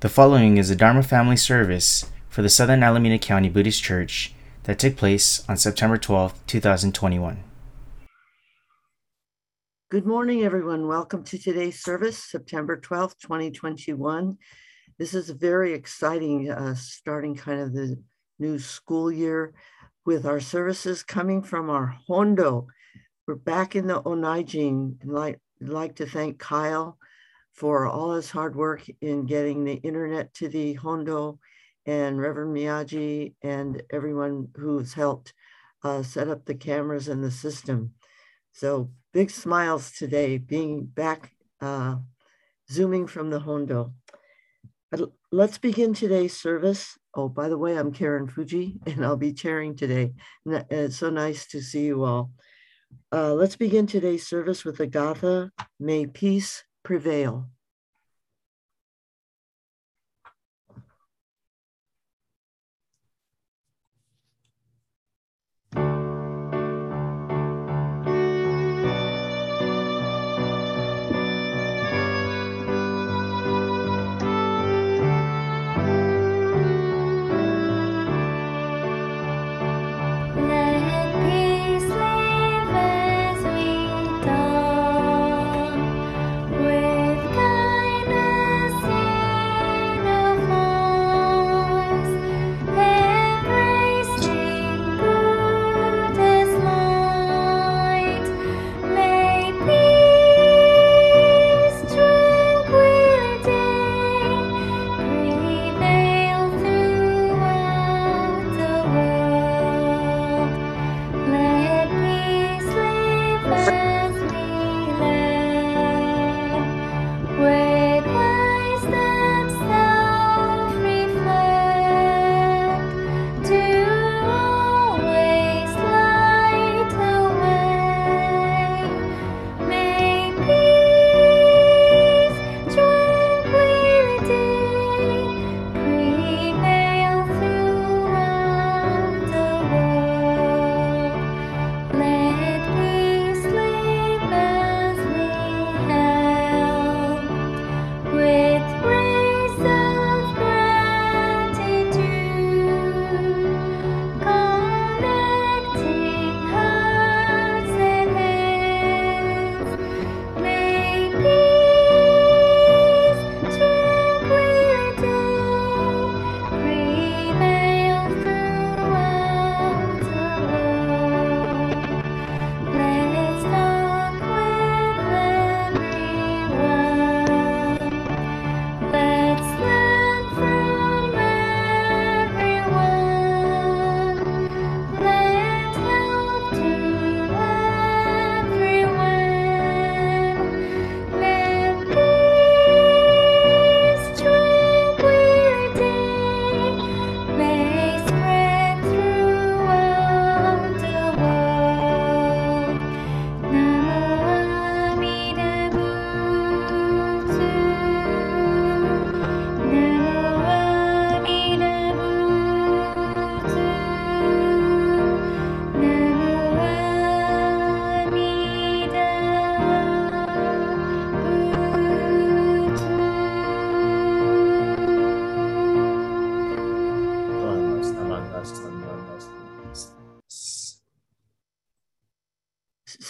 The following is a Dharma family service for the Southern Alameda County Buddhist Church that took place on September 12, 2021. Good morning, everyone. Welcome to today's service, September 12th, 2021. This is a very exciting, uh, starting kind of the new school year with our services coming from our Hondo. We're back in the Onaijin. I'd like, I'd like to thank Kyle for all his hard work in getting the internet to the Hondo and Reverend Miyagi and everyone who's helped uh, set up the cameras and the system. So big smiles today being back, uh, zooming from the Hondo. But let's begin today's service. Oh, by the way, I'm Karen Fuji and I'll be chairing today. It's so nice to see you all. Uh, let's begin today's service with the Gatha, May Peace Prevail.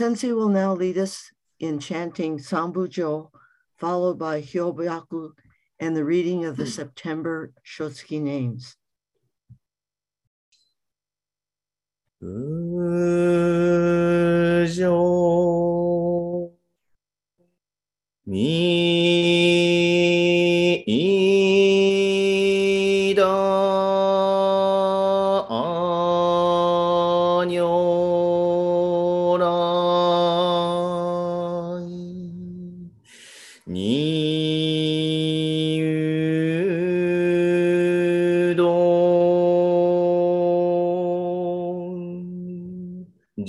Sensei will now lead us in chanting Sambujo, followed by Hyobyaku and the reading of the hmm. September Shotsuki names. 無常ん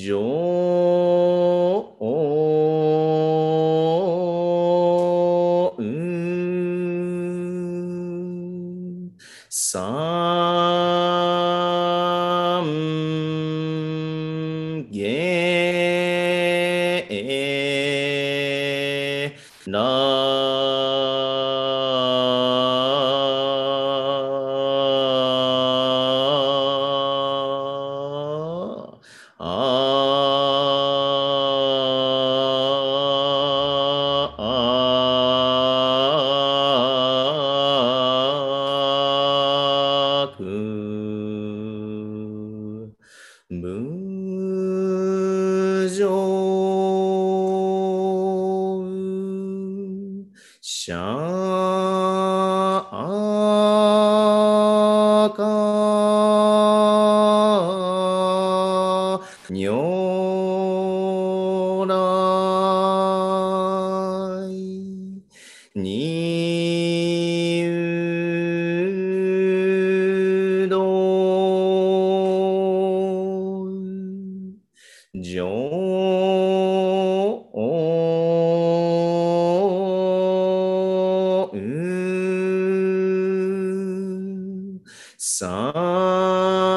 Some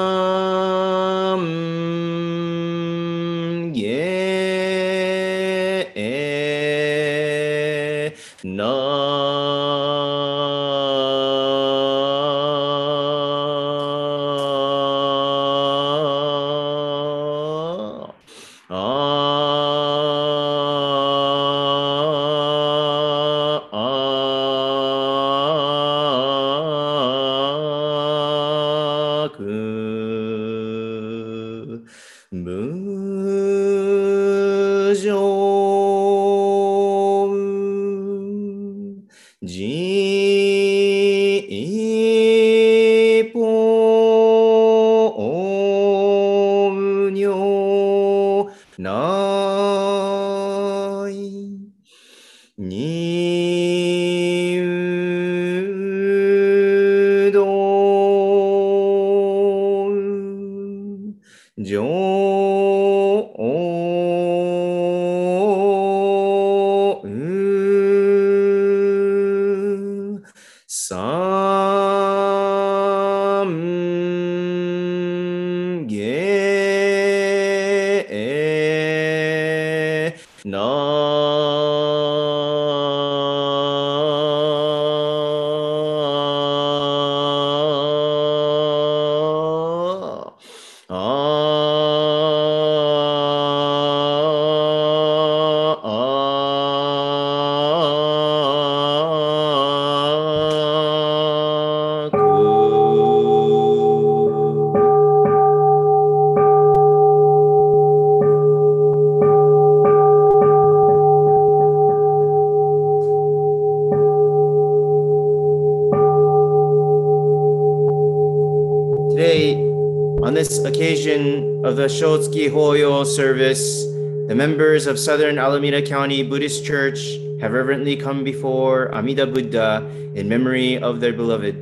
Shotsuki Hoyo service, the members of Southern Alameda County Buddhist Church have reverently come before Amida Buddha in memory of their beloved.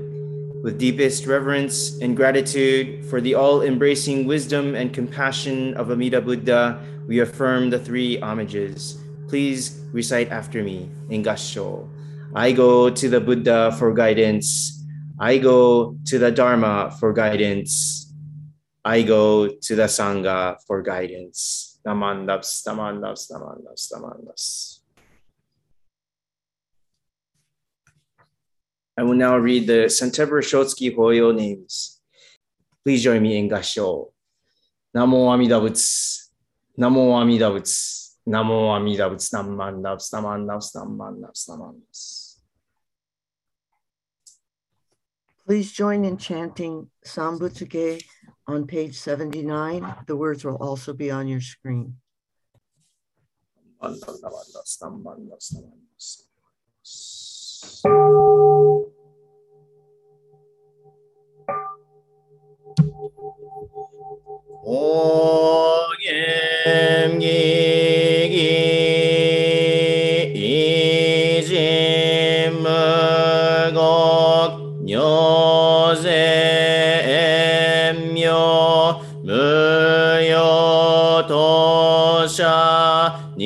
With deepest reverence and gratitude for the all embracing wisdom and compassion of Amida Buddha, we affirm the three homages. Please recite after me in Gasho. I go to the Buddha for guidance. I go to the Dharma for guidance. I go to the Sangha for guidance. Namandaps, namandaps, namandaps, namandaps. I will now read the Santeber Shotsuki Hoyo names. Please join me in Gasho. Namo Amida Butsu. Namo Amida Butsu. Namo Amida Butsu. Namandaps, namandaps, namandaps, namandaps. Please join in chanting Sambutsuge on page 79. The words will also be on your screen. Namandaps, namandaps, namandaps,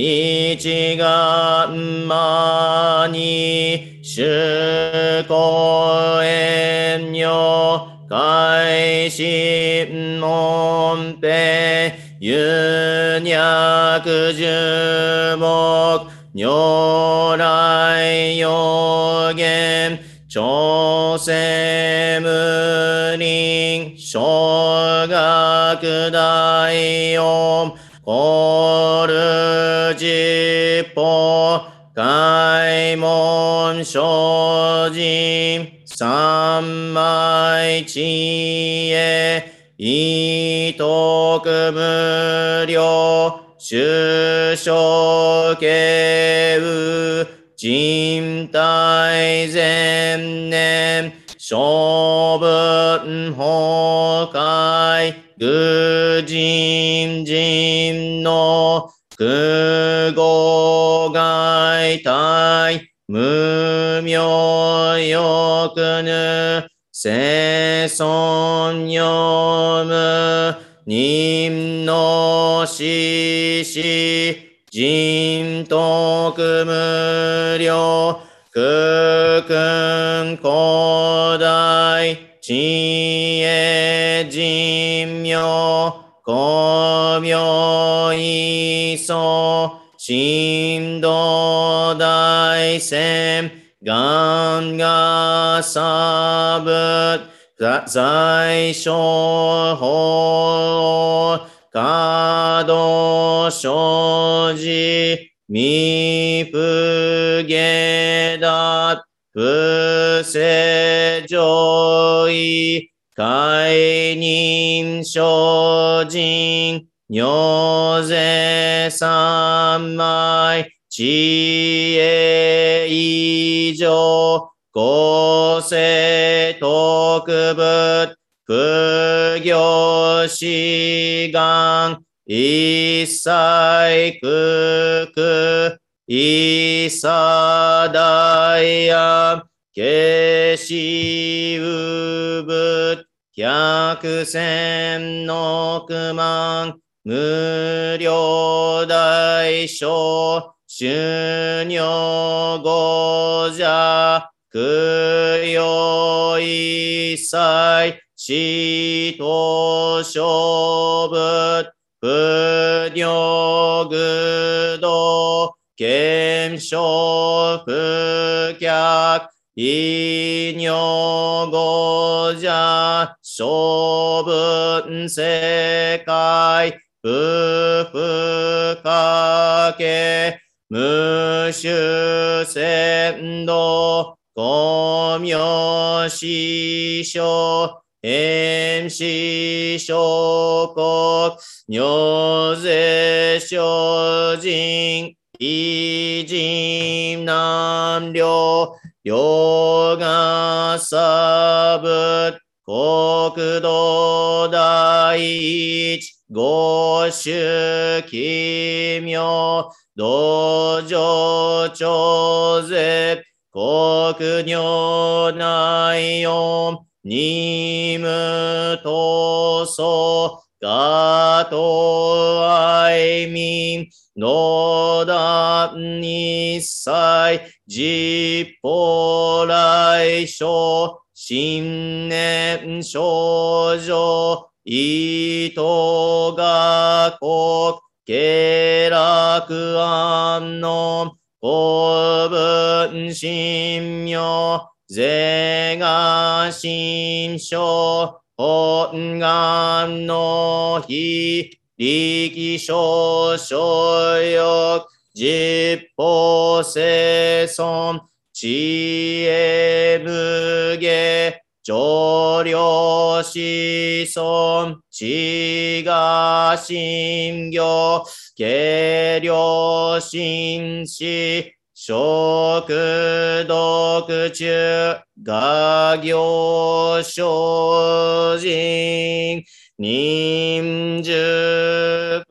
一願間に主公園よ開心門平輸脈樹木如来予言朝鮮無人小学大音コルジポ開門精進三昧知恵意徳無量主将敬雨人体前年小文崩壊愚人人の空語外体無名欲ぬ生存読む任のしし、人徳無料、空君古代、知恵人名、公明意祖、神道大戦、願がサブ、在所法、稼働所持、未不下脱、不正上位、解任精進、尿税三昧、知恵以上、公正特物、不行志願、一切空空、一切大や、消しうぶ、百千の九万、無料大小、収入五者、供養一切、死と勝負、不尿具道、検証不客、異尿五者、小分世界、不不かけ、無臭鮮度、公明師匠、遠視諸国、尿税精進、偉人難量、ヨガサブ、国土第一、五種奇妙、道場長税、国女内音、任務闘争、ガト愛民、野田日祭、実法来生、新年少女、伊藤が国、下落安の公文神妙、税が神書、本願の日、力少所欲、実法生存、知恵無下、上領子孫、知が神行、下領神死、食読中、画行精進、忍術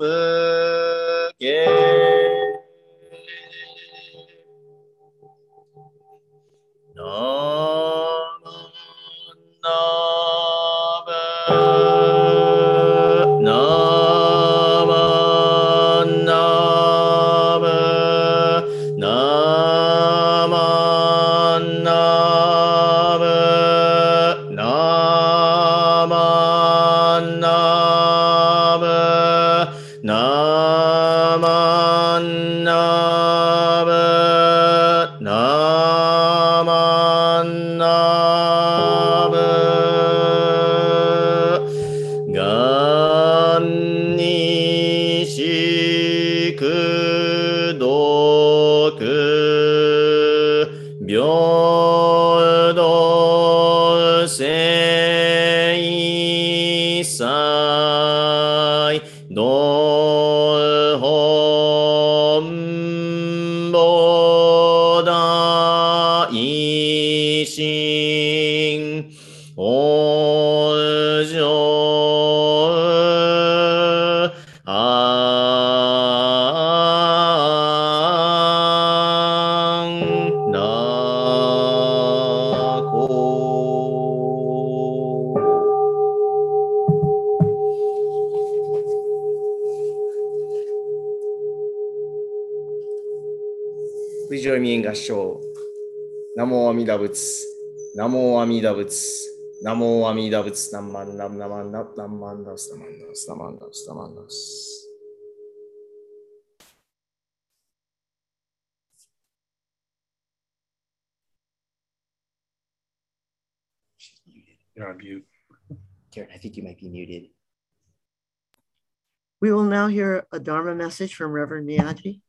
ナモアミダ仏。ナモアミダ仏。ナモアミダ仏。ナマンナムナマンナナマンダスナマンダスナマンダスナマンダス。You're on mute. Karen, I think you might be muted. We will now hear a Dharma message from Reverend Miyagi.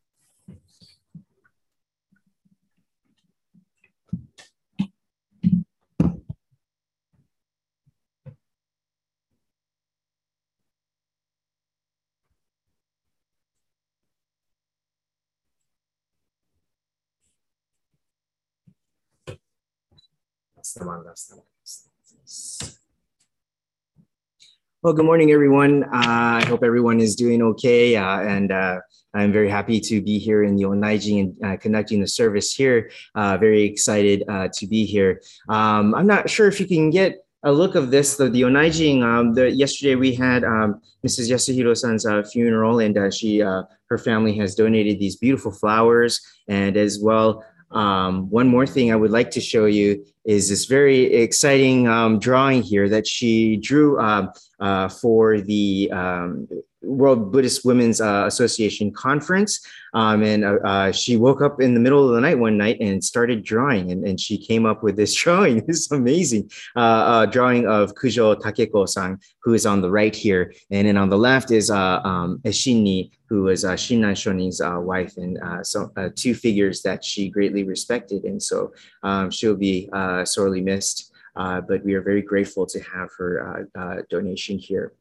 Well, good morning, everyone. Uh, I hope everyone is doing okay. Uh, and uh, I'm very happy to be here in Yonaiji and uh, conducting the service here. Uh, very excited uh, to be here. Um, I'm not sure if you can get a look of this, the, the Onaijing. Um, the, yesterday we had um, Mrs. Yasuhiro-san's uh, funeral, and uh, she, uh, her family has donated these beautiful flowers, and as well, um, one more thing I would like to show you is this very exciting um, drawing here that she drew um, uh, for the um, World Buddhist Women's uh, Association conference. Um, and uh, uh, she woke up in the middle of the night one night and started drawing, and, and she came up with this drawing. This amazing. Uh, uh, drawing of Kujo Takeko-san, who is on the right here, and then on the left is uh, um, Eshinni, who was uh, Shinran Shonin's uh, wife, and so two figures that she greatly respected, and so um, she'll be sorely missed. But we are very grateful to have her donation here.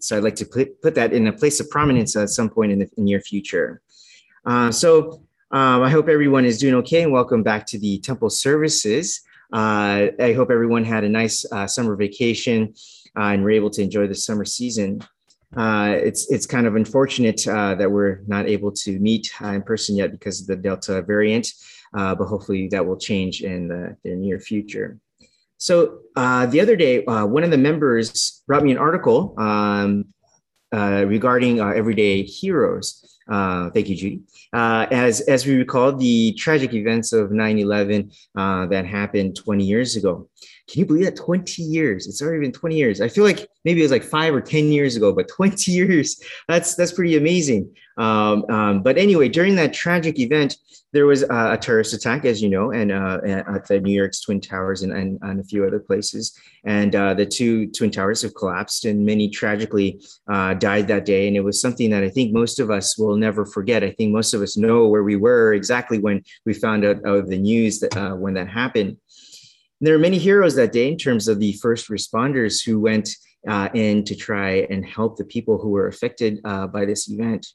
So I'd like to put, put that in a place of prominence at some point in the near future. Uh, so um, I hope everyone is doing okay and welcome back to the temple services. Uh, I hope everyone had a nice uh, summer vacation uh, and were able to enjoy the summer season. Uh, it's it's kind of unfortunate uh, that we're not able to meet in person yet because of the Delta variant, but hopefully that will change in the, the near future. So uh, the other day, uh, one of the members brought me an article um, uh, regarding uh, everyday heroes. Uh, thank you, Judy. Uh, as, as we recall, the tragic events of 9 11 uh, that happened 20 years ago. Can you believe that? 20 years. It's already been 20 years. I feel like maybe it was like five or 10 years ago, but 20 years. That's, that's pretty amazing. Um, um, but anyway, during that tragic event, there was uh, a terrorist attack, as you know, and uh, at the New York's Twin Towers and, and, and a few other places. And uh, the two Twin Towers have collapsed, and many tragically uh, died that day. And it was something that I think most of us will never forget. I think most of us know where we were exactly when we found out of the news that uh, when that happened. And there are many heroes that day in terms of the first responders who went uh, in to try and help the people who were affected by this event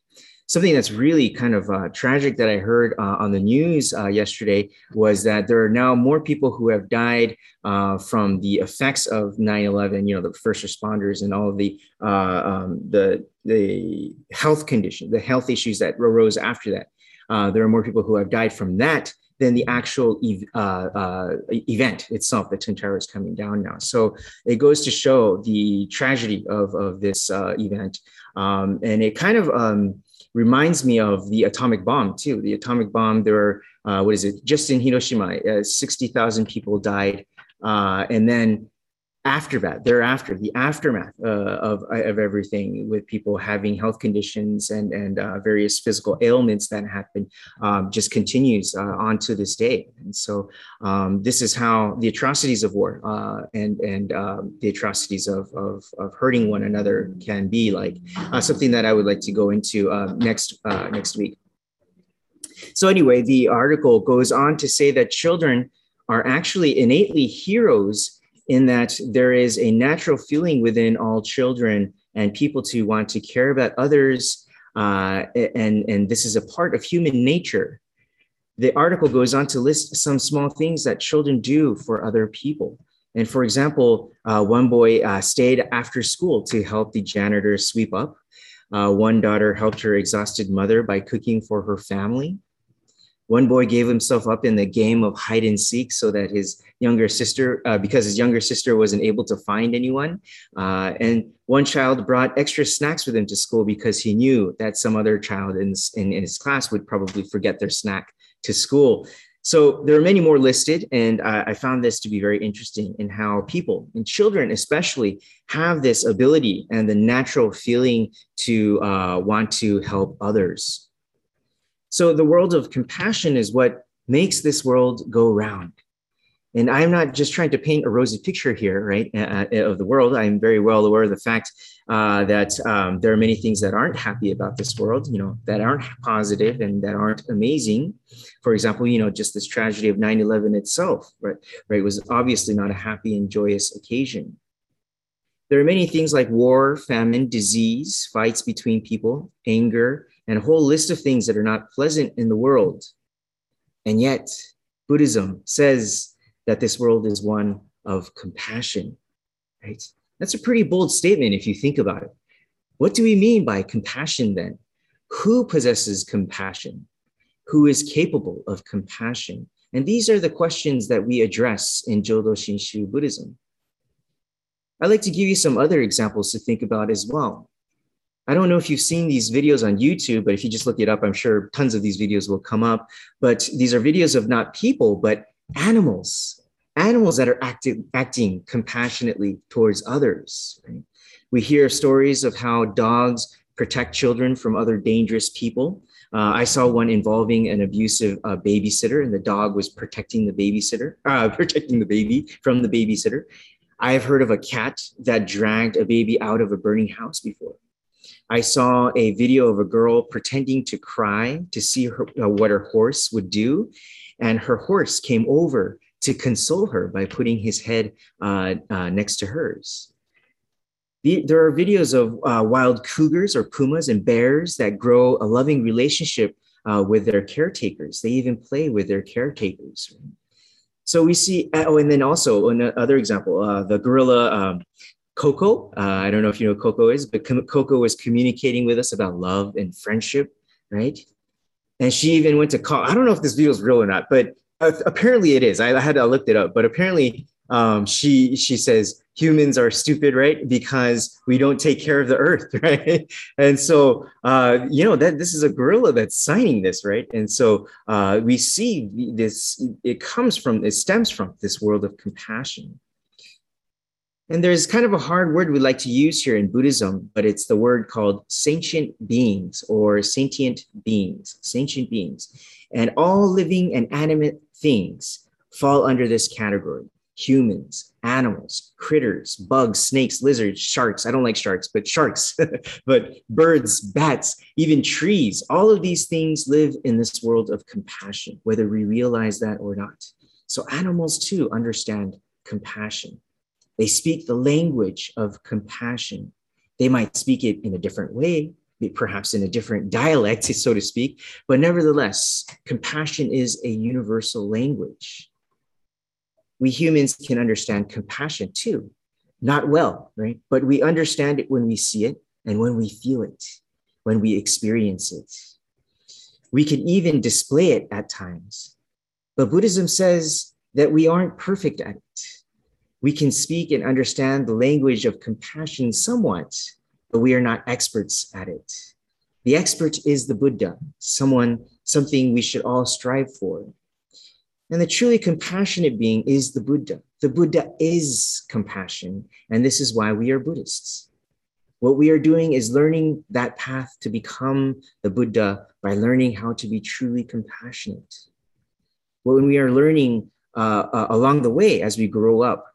something that's really kind of uh, tragic that I heard uh, on the news uh, yesterday was that there are now more people who have died uh, from the effects of 9/11. You know, the first responders and all of the uh, um, the the health condition, the health issues that arose after that. Uh, there are more people who have died from that than the actual ev- event itself, the Twin Towers coming down now. So it goes to show the tragedy of, of this event. Um, and it kind of um, reminds me of the atomic bomb too. The atomic bomb, there uh, what is it, just in Hiroshima, uh, 60,000 people died. Uh, and then after that, thereafter, the aftermath uh, of, of everything with people having health conditions and, and uh, various physical ailments that happen um, just continues uh, on to this day. And so um, this is how the atrocities of war uh, and, and um, the atrocities of, of, of hurting one another can be like uh, something that I would like to go into uh, next, next week. So anyway, the article goes on to say that children are actually innately heroes in that there is a natural feeling within all children and people to want to care about others. Uh, and, and this is a part of human nature. The article goes on to list some small things that children do for other people. And for example, uh, one boy uh, stayed after school to help the janitor sweep up. Uh, one daughter helped her exhausted mother by cooking for her family. One boy gave himself up in the game of hide and seek so that his younger sister, uh, because his younger sister wasn't able to find anyone. Uh, and one child brought extra snacks with him to school because he knew that some other child in, in, his class would probably forget their snack to school. So there are many more listed, and I, I found this to be very interesting in how people and children, especially, have this ability and the natural feeling to uh, want to help others. So the world of compassion is what makes this world go round. And I'm not just trying to paint a rosy picture here, right, uh, uh, of the world. I'm very well aware of the fact uh, that um, there are many things that aren't happy about this world, you know, that aren't positive and that aren't amazing. For example, you know, just this tragedy of 9/11 itself, right, right, was obviously not a happy and joyous occasion. There are many things like war, famine, disease, fights between people, anger, and a whole list of things that are not pleasant in the world. And yet, Buddhism says that this world is one of compassion, right? That's a pretty bold statement if you think about it. What do we mean by compassion then? Who possesses compassion? Who is capable of compassion? And these are the questions that we address in Jodo Shinshu Buddhism. I'd like to give you some other examples to think about as well. I don't know if you've seen these videos on YouTube, but if you just look it up, I'm sure tons of these videos will come up. But these are videos of not people, but animals, animals that are acting, acting compassionately towards others. right? We hear stories of how dogs protect children from other dangerous people. Uh, I saw one involving an abusive uh, babysitter, and the dog was protecting the babysitter, uh, protecting the baby from the babysitter. I've heard of a cat that dragged a baby out of a burning house before. I saw a video of a girl pretending to cry to see her, uh, what her horse would do. And her horse came over to console her by putting his head uh, uh, next to hers. The- there are videos of uh, wild cougars or pumas and bears that grow a loving relationship uh, with their caretakers. They even play with their caretakers. So we see, oh, and then also another example, uh, the gorilla um, Coco. Uh, I don't know if you know what Coco is, but Coco was communicating with us about love and friendship, right? And she even went to call. I don't know if this video is real or not, but apparently it is. I, I had to look it up, but apparently um, she she says humans are stupid, right? Because we don't take care of the earth, right? And so uh, you know that this is a gorilla that's signing this, right? And so uh, we see this. It comes from. It stems from this world of compassion. And there's kind of a hard word we like to use here in Buddhism, but it's the word called sentient beings or sentient beings, sentient beings. And all living and animate things fall under this category humans, animals, critters, bugs, snakes, lizards, sharks. I don't like sharks, but sharks, but birds, bats, even trees. All of these things live in this world of compassion, whether we realize that or not. So animals too understand compassion. They speak the language of compassion. They might speak it in a different way, perhaps in a different dialect, so to speak, but nevertheless, compassion is a universal language. We humans can understand compassion too, not well, right? But we understand it when we see it and when we feel it, when we experience it. We can even display it at times. But Buddhism says that we aren't perfect at it we can speak and understand the language of compassion somewhat, but we are not experts at it. The expert is the Buddha, someone, something we should all strive for. And the truly compassionate being is the Buddha. The Buddha is compassion, and this is why we are Buddhists. What we are doing is learning that path to become the Buddha by learning how to be truly compassionate. When we are learning uh, uh, along the way as we grow up,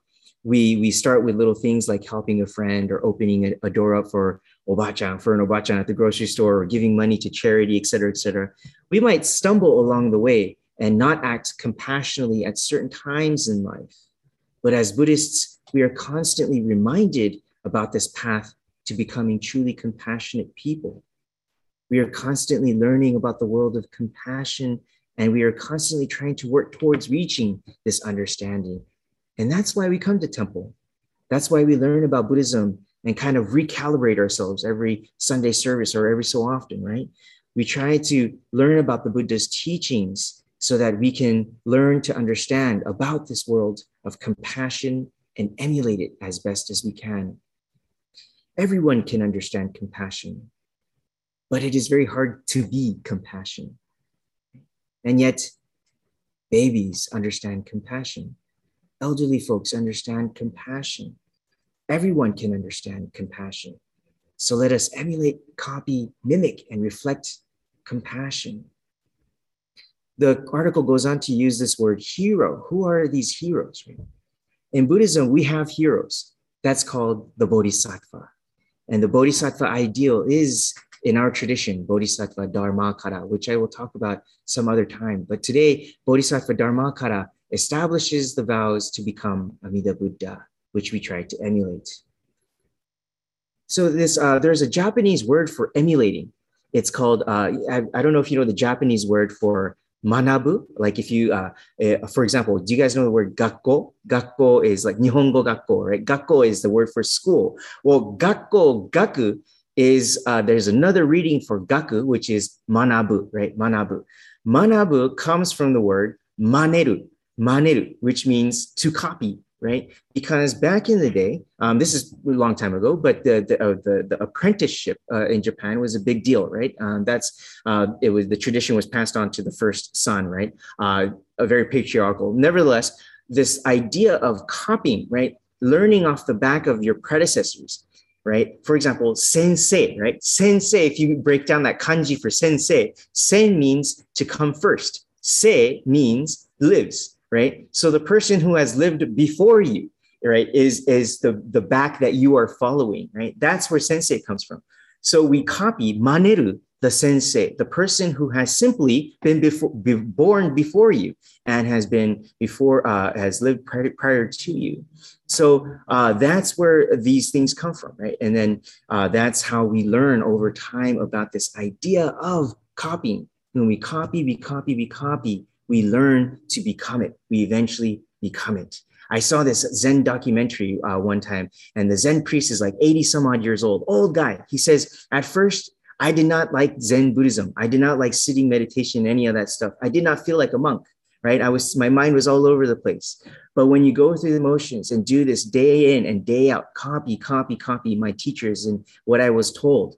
we we start with little things like helping a friend or opening a, a door up for obachan for an obachan at the grocery store or giving money to charity, et cetera, et cetera. We might stumble along the way and not act compassionately at certain times in life. But as Buddhists, we are constantly reminded about this path to becoming truly compassionate people. We are constantly learning about the world of compassion, and we are constantly trying to work towards reaching this understanding and that's why we come to temple. That's why we learn about Buddhism and kind of recalibrate ourselves every Sunday service or every so often, right? We try to learn about the Buddha's teachings so that we can learn to understand about this world of compassion and emulate it as best as we can. Everyone can understand compassion, but it is very hard to be compassion. And yet, babies understand compassion. Elderly folks understand compassion. Everyone can understand compassion. So let us emulate, copy, mimic, and reflect compassion. The article goes on to use this word hero. Who are these heroes? In Buddhism, we have heroes. That's called the Bodhisattva. And the Bodhisattva ideal is in our tradition, Bodhisattva Dharmakara, which I will talk about some other time. But today, Bodhisattva Dharmakara establishes the vows to become Amida Buddha, which we try to emulate. So this uh, there's a Japanese word for emulating. It's called uh, I, I don't know if you know the Japanese word for manabu. Like if you, uh, uh, for example, do you guys know the word gakko? Gakko is like nihongo gakko, right? Gakko is the word for school. Well, gakko gaku is uh, there's another reading for gaku, which is manabu, right? Manabu. Manabu comes from the word maneru, maneru, which means to copy, right? Because back in the day, um, this is a long time ago, but the the, uh, the, the apprenticeship uh, in Japan was a big deal, right? Um, that's uh, it was the tradition was passed on to the first son, right? Uh, a very patriarchal. Nevertheless, this idea of copying, right? Learning off the back of your predecessors, right? For example, sensei, right? Sensei, if you break down that kanji for sensei, sen means to come first. Se means lives, right? So the person who has lived before you, right, is, is the, the back that you are following, right? That's where sensei comes from. So we copy maneru, the sensei, the person who has simply been before, be born before you and has been before, uh, has lived prior, prior to you. So uh, that's where these things come from, right? And then uh, that's how we learn over time about this idea of copying. When we copy, we copy, we copy, we learn to become it. We eventually become it. I saw this Zen documentary uh, one time, and the Zen priest is like 80 some odd years old, old guy. He says, At first, I did not like Zen Buddhism. I did not like sitting meditation, any of that stuff. I did not feel like a monk, right? I was, my mind was all over the place. But when you go through the motions and do this day in and day out, copy, copy, copy my teachers and what I was told,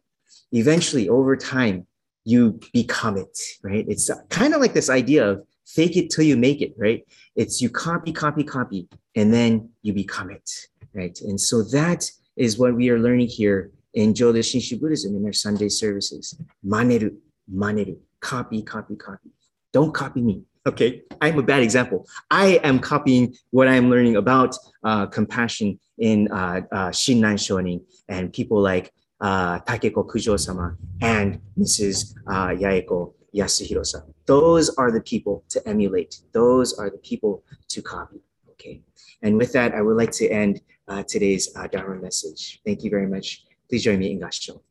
eventually over time, you become it, right? It's kind of like this idea of fake it till you make it, right? It's you copy, copy, copy, and then you become it, right? And so that is what we are learning here in Jodo Shinshu Buddhism in our Sunday services. Maneru, maneru, copy, copy, copy. Don't copy me. Okay, I'm a bad example. I am copying what I'm learning about uh, compassion in uh, uh, Shinran Shonin and people like uh, Takeko Kujo-sama and Mrs. Uh, Yaeko Yasuhiro-san. Those are the people to emulate. Those are the people to copy. Okay, and with that, I would like to end uh, today's uh, Dharma message. Thank you very much. Please join me in Gassho.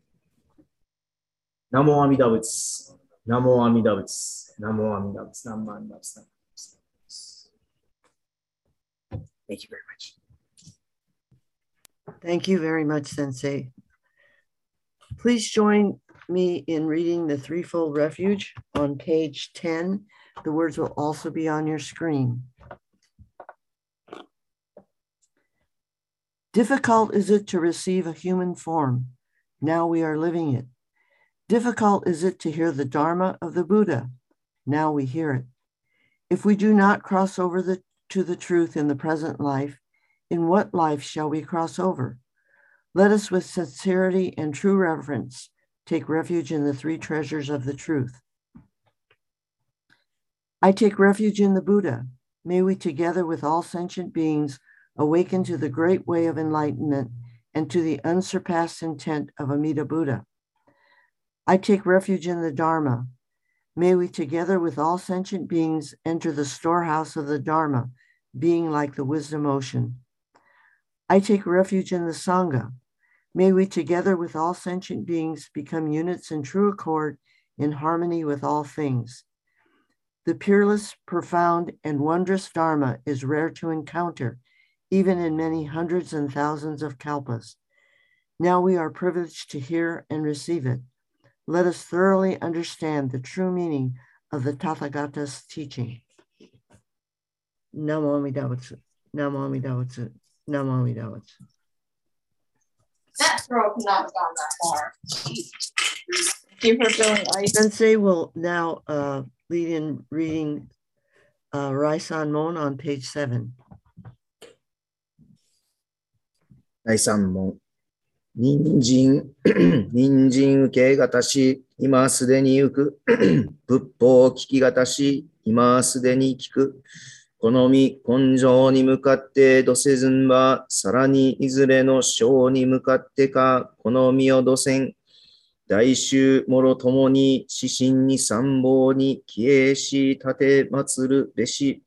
Namo Amida Butsu. Namo Amida Butsu. Namo Amida Butsu. Namo Amida Butsu. Thank you very much. Thank you very much, Sensei. Please join me in reading the Threefold Refuge on page 10. The words will also be on your screen. Difficult is it to receive a human form. Now we are living it. Difficult is it to hear the Dharma of the Buddha. Now we hear it. If we do not cross over the, to the truth in the present life, in what life shall we cross over? Let us, with sincerity and true reverence, take refuge in the three treasures of the truth. I take refuge in the Buddha. May we, together with all sentient beings, awaken to the great way of enlightenment and to the unsurpassed intent of Amida Buddha. I take refuge in the Dharma. May we, together with all sentient beings, enter the storehouse of the Dharma, being like the wisdom ocean. I take refuge in the Sangha. May we, together with all sentient beings, become units in true accord in harmony with all things. The peerless, profound, and wondrous Dharma is rare to encounter, even in many hundreds and thousands of kalpas. Now we are privileged to hear and receive it. Let us thoroughly understand the true meaning of the Tathagata's teaching. Namo Amida Butsu. Namo Amida Butsu. Namo Amida Butsu. That stroke not gone that far. Thank you for filling ice. Sensei will now uh, lead in reading uh, Raisan Mon on page seven. 第三問。人参、人参受けがたし、今すでに行く。仏法聞きがたし、今すでに聞く。好み、根性に向かってどせずんば、さらにいずれの章に向かってか、好みをどせん。大衆もろともに、指針に参謀に、帰依し、立て祀るべし。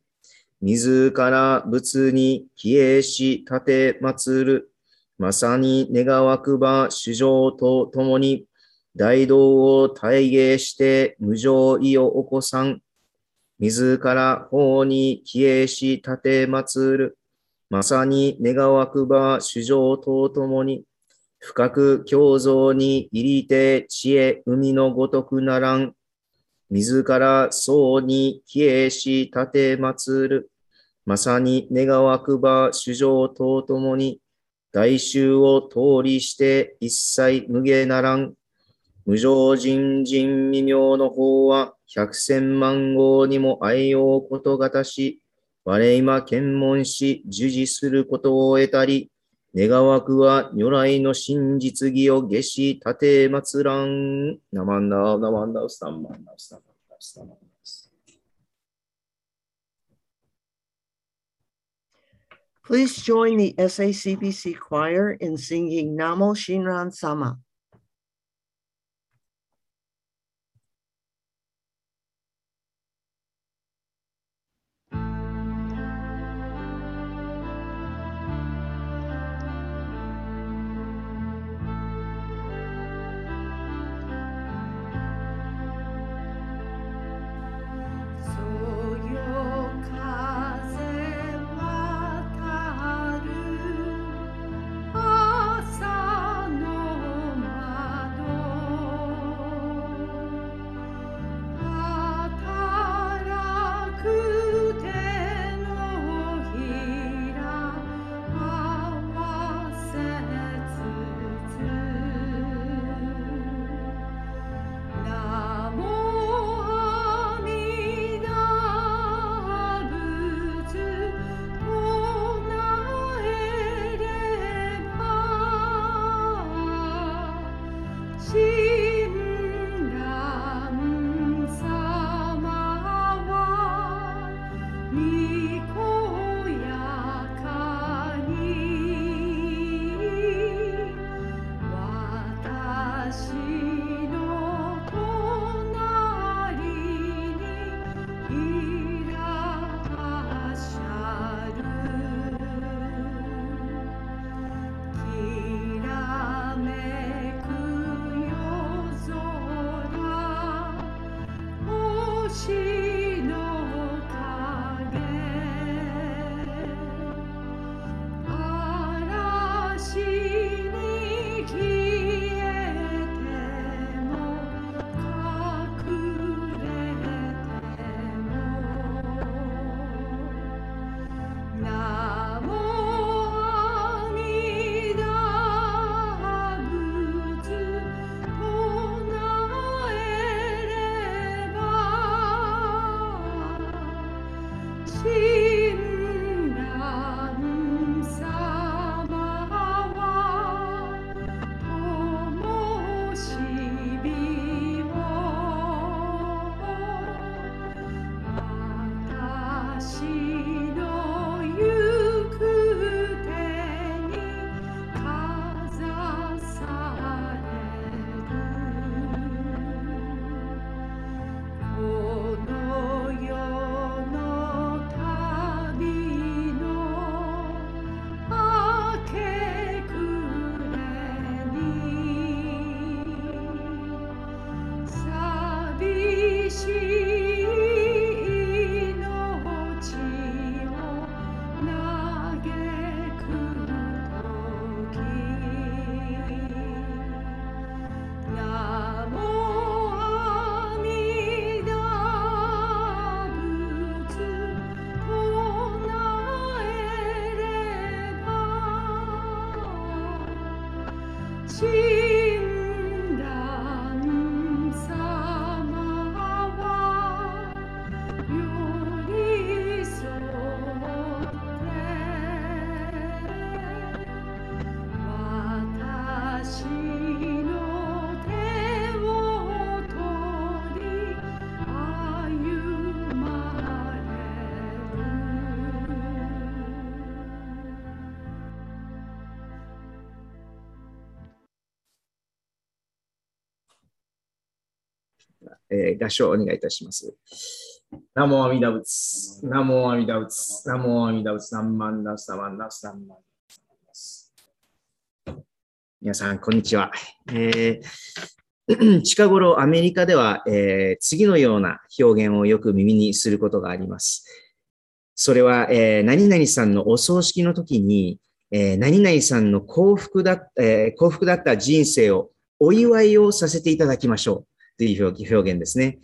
自ら仏に帰依し、立て祀る。まさに願わくば主情とともに大道を体芸して無常意を起こさん。自ら法に帰依し立て祀る。まさに願わくば主情とともに深く共造に入りて知恵海のごとくならん。自ら僧に帰依し立て祀る。まさに願わくば主情とともに大衆を通りして一切無下ならん。無常人人未明の方は百千万号にも愛用ことがたし、我今検問し、受事することを得たり、願わくは如来の真実義を下し立て祭らん。ナマンダー、ナマンダー、スタンマンダー、スタンマンダー、スタンマンダー。Please join the SACBC choir in singing Namo Shinran Sama.「えー合唱をお願いいたします。ナモアミダ仏。ナモアミダ仏。ナモアミダ仏。ナンマンダスタマンダスタンマンダス。皆さん、こんにちは。えー 近頃、アメリカでは、えー次のような表現をよく耳にすることがあります。それは、えー何々さんのお葬式の時に、えー何々さんの幸福だ、えー幸福だった人生をお祝いをさせていただきましょうという表表現ですね。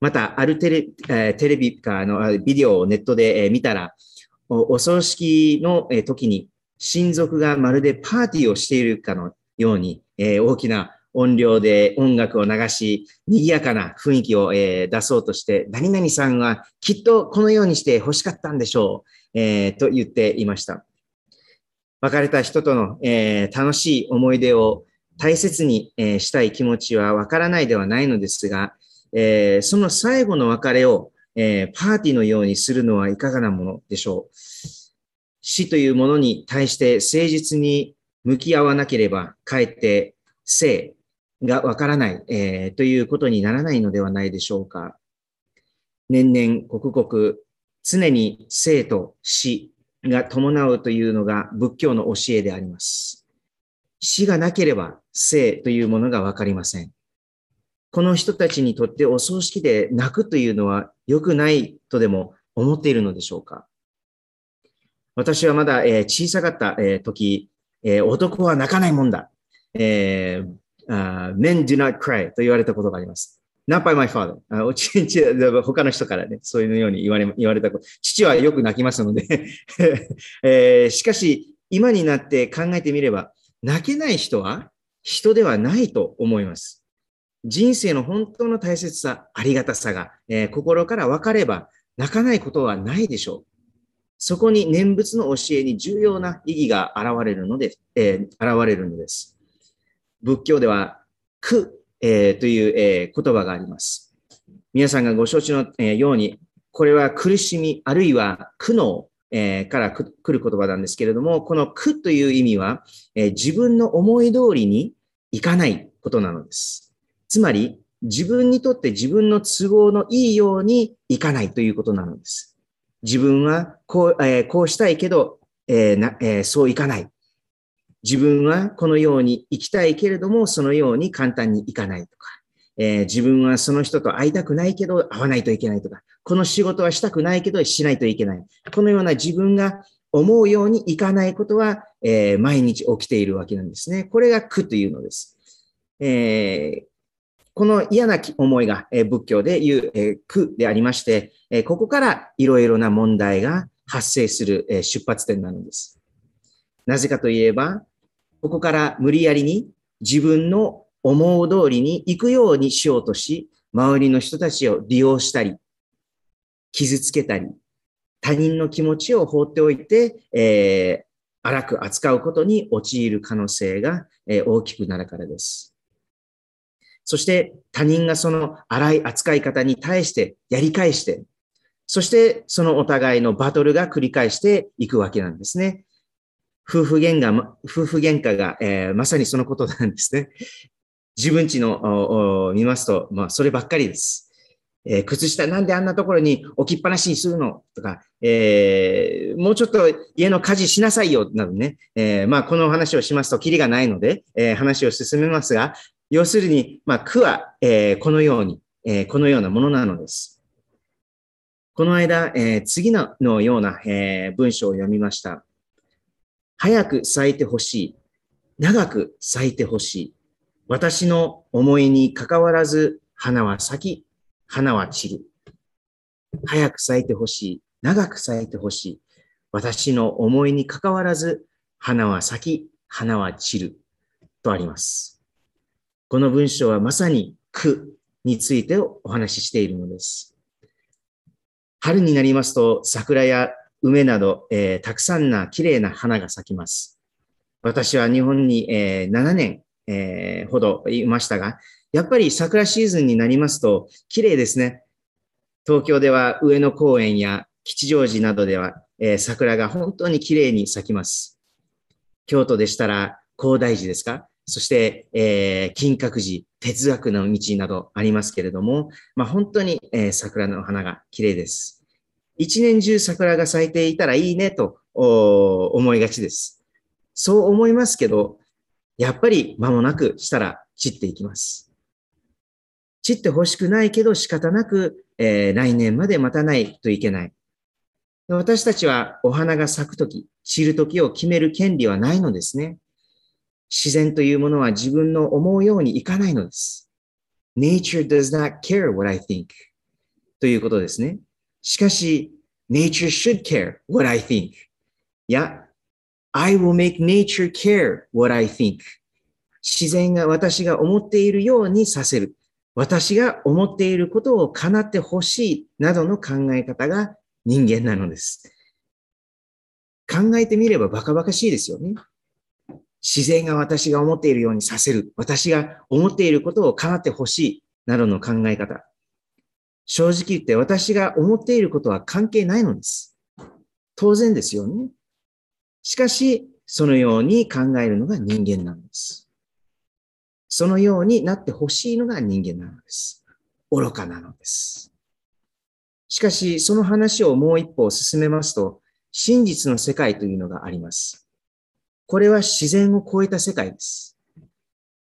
また、あるテレ,、えテレビかのビデオをネットで、え見たら、お葬式のえ時に親族がまるでパーティーをしているかのように、え大きな音量で音楽を流し、賑やかな雰囲気を、え出そうとして、何々さんはきっとこのようにして欲しかったんでしょう、えと言っていました。別れた人との、え楽しい思い出を大切に、えしたい気持ちはわからないではないのですが、えその最後の別れを、えパーティーのようにするのはいかがなものでしょう。死というものに対して誠実に向き合わなければ、かえって生がわからない、えということにならないのではないでしょうか。年々刻々、常に生と死が伴うというのが仏教の教えであります。死がなければ生というものがわかりません。この人たちにとってお葬式で泣くというのは良くないとでも思っているのでしょうか？私はまだ、え小さかった、え時、え男は泣かないもんだ。えー Men do not cry と言われたことがあります。not by my father. おち他の人からね、そういうように言われ言われたこと。父はよく泣きますので、えーしかし、今になって考えてみれば、泣けない人は人ではないと思います。人生の本当の大切さ、ありがたさが、えー心から分かれば、泣かないことはないでしょう。そこに念仏の教えに重要な意義が現れるので、えー現れるのです。仏教では、苦、えーという、え言葉があります。皆さんがご承知の、えように、これは苦しみ、あるいは苦悩、えーから来る言葉なんですけれども、この苦という意味は、えー自分の思い通りにいかないことなのです。つまり、自分にとって自分の都合のいいようにいかないということなのです。自分はこう,、えーこうしたいけど、えーなえーそういかない。自分はこのように生きたいけれども、そのように簡単にいかないとか、えー自分はその人と会いたくないけど会わないといけないとか、この仕事はしたくないけどしないといけない。このような自分が思うようにいかないことは、えー毎日起きているわけなんですね。これが苦というのです。えーこの嫌な思いが、え仏教で言う、えー苦でありまして、えここからいろいろな問題が発生する、え出発点なのです。なぜかといえば、ここから無理やりに自分の思う通りに行くようにしようとし、周りの人たちを利用したり、傷つけたり、他人の気持ちを放っておいて、えー荒く扱うことに陥る可能性が、えー大きくなるからです。そして他人がその荒い扱い方に対してやり返して、そしてそのお互いのバトルが繰り返していくわけなんですね。夫婦喧嘩、夫婦喧嘩が、えーまさにそのことなんですね。自分ちのおお見ますと、まあ、そればっかりです。えー靴下なんであんなところに置きっぱなしにするの？とか、えーもうちょっと家の家事しなさいよ、などね。えーまあ、この話をしますと、キリがないので、え話を進めますが、要するに、まあ、苦は、えこのように、えこのようなものなのです。この間、え次ののような、え文章を読みました。早く咲いてほしい。長く咲いてほしい。私の思いに関わらず、花は咲き、花は散る。早く咲いてほしい。長く咲いてほしい。私の思いに関わらず、花は咲き、花は散る。とあります。この文章はまさに苦についてお話ししているのです。春になりますと、桜や梅など、えーたくさんな綺麗な花が咲きます。私は日本に、えー7年、えーほどいましたが、やっぱり桜シーズンになりますと、綺麗ですね。東京では上野公園や吉祥寺などでは、えー桜が本当に綺麗に咲きます。京都でしたら高大寺ですか？そして、えー金閣寺、哲学の道などありますけれども、まあ、本当に、えー桜の花が綺麗です。一年中桜が咲いていたらいいねと思いがちです。そう思いますけど、やっぱり間もなくしたら散っていきます。散ってほしくないけど仕方なく、えー来年まで待たないといけない。私たちはお花が咲くとき、散るときを決める権利はないのですね。自然というものは自分の思うようにいかないのです。Nature does not care what I think ということですね。しかし、Nature should care what I think. いや、I will make nature care what I think. 自然が私が思っているようにさせる。私が思っていることを叶ってほしいなどの考え方が人間なのです。考えてみればバカバカしいですよね。自然が私が思っているようにさせる。私が思っていることを叶ってほしい。などの考え方。正直言って私が思っていることは関係ないのです。当然ですよね。しかし、そのように考えるのが人間なのです。そのようになってほしいのが人間なのです。愚かなのです。しかし、その話をもう一歩進めますと、真実の世界というのがあります。これは自然を超えた世界です。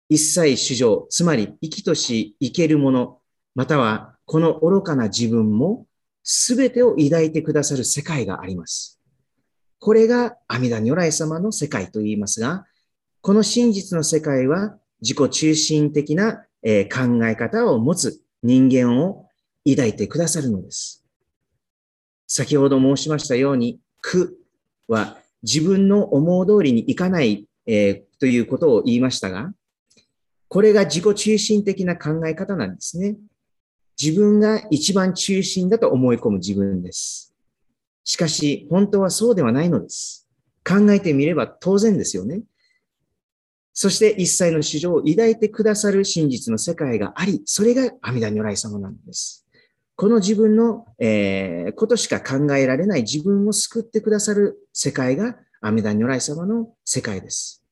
一切主情、つまり生きとし生けるもの、またはこの愚かな自分も全てを抱いてくださる世界があります。これが阿弥陀如来様の世界と言いますが、この真実の世界は自己中心的な、え考え方を持つ人間を抱いてくださるのです。先ほど申しましたように、苦は自分の思う通りにいかない、えーということを言いましたが、これが自己中心的な考え方なんですね。自分が一番中心だと思い込む自分です。しかし、本当はそうではないのです。考えてみれば当然ですよね。そして一切の市場を抱いてくださる真実の世界があり、それが阿弥陀如来様なんです。この自分の、えーことしか考えられない自分を救ってくださる世界が阿弥陀如来様の世界です。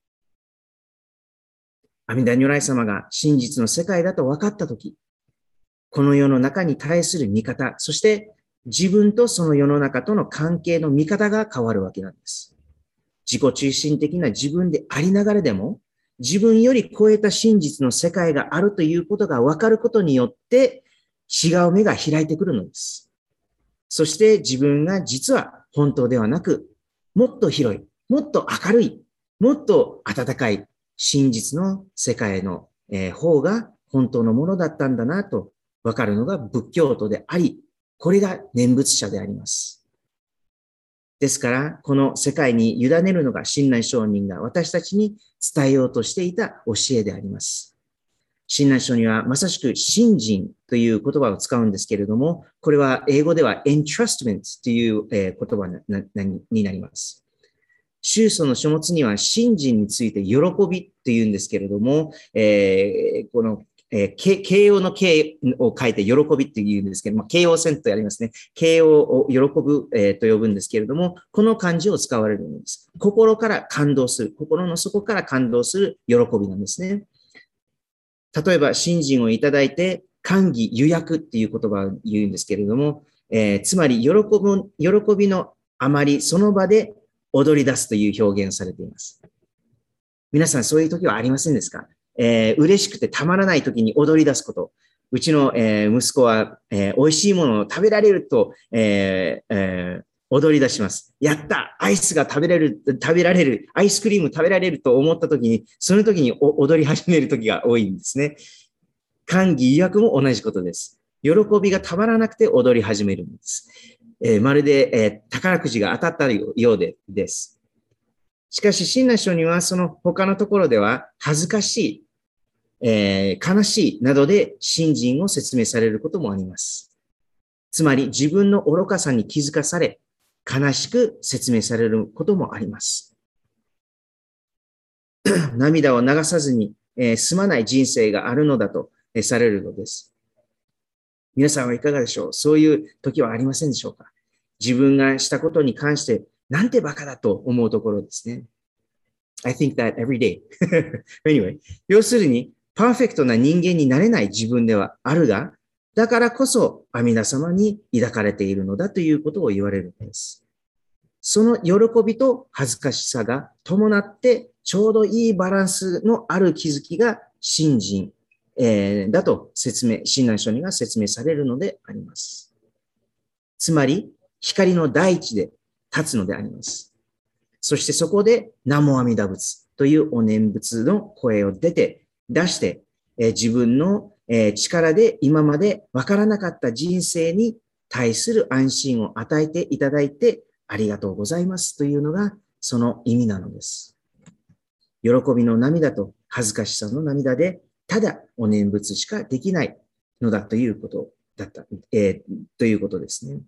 阿弥陀如来様が真実の世界だと分かったとき、この世の中に対する見方、そして自分とその世の中との関係の見方が変わるわけなんです。自己中心的な自分でありながらでも、自分より超えた真実の世界があるということが分かることによって、違う目が開いてくるのです。そして自分が実は本当ではなく、もっと広い、もっと明るい、もっと温かい真実の世界の、方が本当のものだったんだなと分かるのが仏教徒であり、これが念仏者であります。ですから、この世界に委ねるのが親鸞上人が私たちに伝えようとしていた教えであります。親鸞書にはまさしく信心という言葉を使うんですけれども、これは英語では entrustment という言葉になります。宗祖の書物には信心について喜びというんですけれども、えーこの、えー形形容の形を書いて喜びって言うんですけども、形容線とやりますね。形容を喜ぶ、えーと呼ぶんですけれども、この漢字を使われるんです。心から感動する。心の底から感動する喜びなんですね。例えば、信心をいただいて、歓喜、予約っていう言葉を言うんですけれども、えーつまり喜ぶ、喜びのあまりその場で踊り出すという表現をされています。皆さんそういう時はありませんですか、えー嬉しくてたまらない時に踊り出すこと。うちの、えー息子は、えー美味しいものを食べられると、えーえー踊り出します。やったアイスが食べれる、食べられる、アイスクリーム食べられると思った時に、その時に踊り始める時が多いんですね。歓喜、意訳も同じことです。喜びがたまらなくて踊り始めるんです。えーまるで、えー宝くじが当たったようでです。しかし、親鸞書にはその他のところでは恥ずかしい、えー悲しいなどで信心を説明されることもあります。つまり自分の愚かさに気づかされ、悲しく説明されることもあります。涙を流さずに、えー済まない人生があるのだと、えーされるのです。皆さんはいかがでしょう？そういう時はありませんでしょうか？自分がしたことに関して、なんてバカだと思うところですね。I think that every day. anyway, 要するに、パーフェクトな人間になれない自分ではあるが、だからこそ阿弥陀様に抱かれているのだということを言われるのです。その喜びと恥ずかしさが伴って、ちょうどいいバランスのある気づきが信心、えーだと説明、親鸞書には説明されるのであります。つまり、光の大地で立つのであります。そしてそこで、南無阿弥陀仏というお念仏の声を出て、出して、え自分の、え力で今までわからなかった人生に対する安心を与えていただいて、ありがとうございますというのが、その意味なのです。喜びの涙と恥ずかしさの涙で、ただお念仏しかできないのだということだった、えーということですね。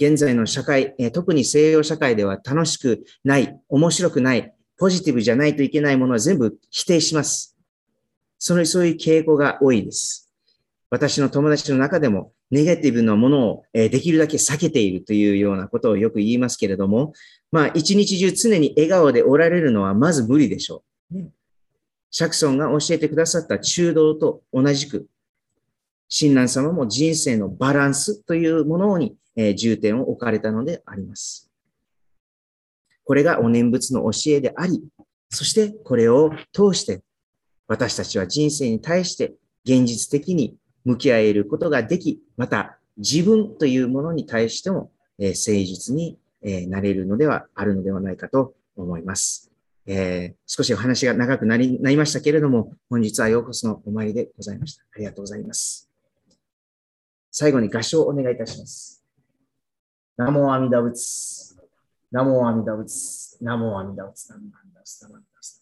現在の社会、えー特に西洋社会では楽しくない、面白くない、ポジティブじゃないといけないものは全部否定します。その、そういう傾向が多いです。私の友達の中でも、ネガティブなものを、えーできるだけ避けているというようなことをよく言いますけれども、まあ、一日中常に笑顔でおられるのはまず無理でしょう。ねシャクソンが教えてくださった中道と同じく、親鸞様も人生のバランスというものに、え重点を置かれたのであります。これがお念仏の教えであり、そしてこれを通して私たちは人生に対して現実的に向き合えることができ、また自分というものに対しても、え誠実に、えなれるのではあるのではないかと思います。えー少しお話が長くなりなりましたけれども、本日はようこそのお参りでございました。ありがとうございます。最後に合唱をお願いいたします。ナモ阿弥陀仏。ナモ阿弥陀仏。ナモ阿弥陀仏。ナモ阿弥陀仏。ナモ阿弥陀仏。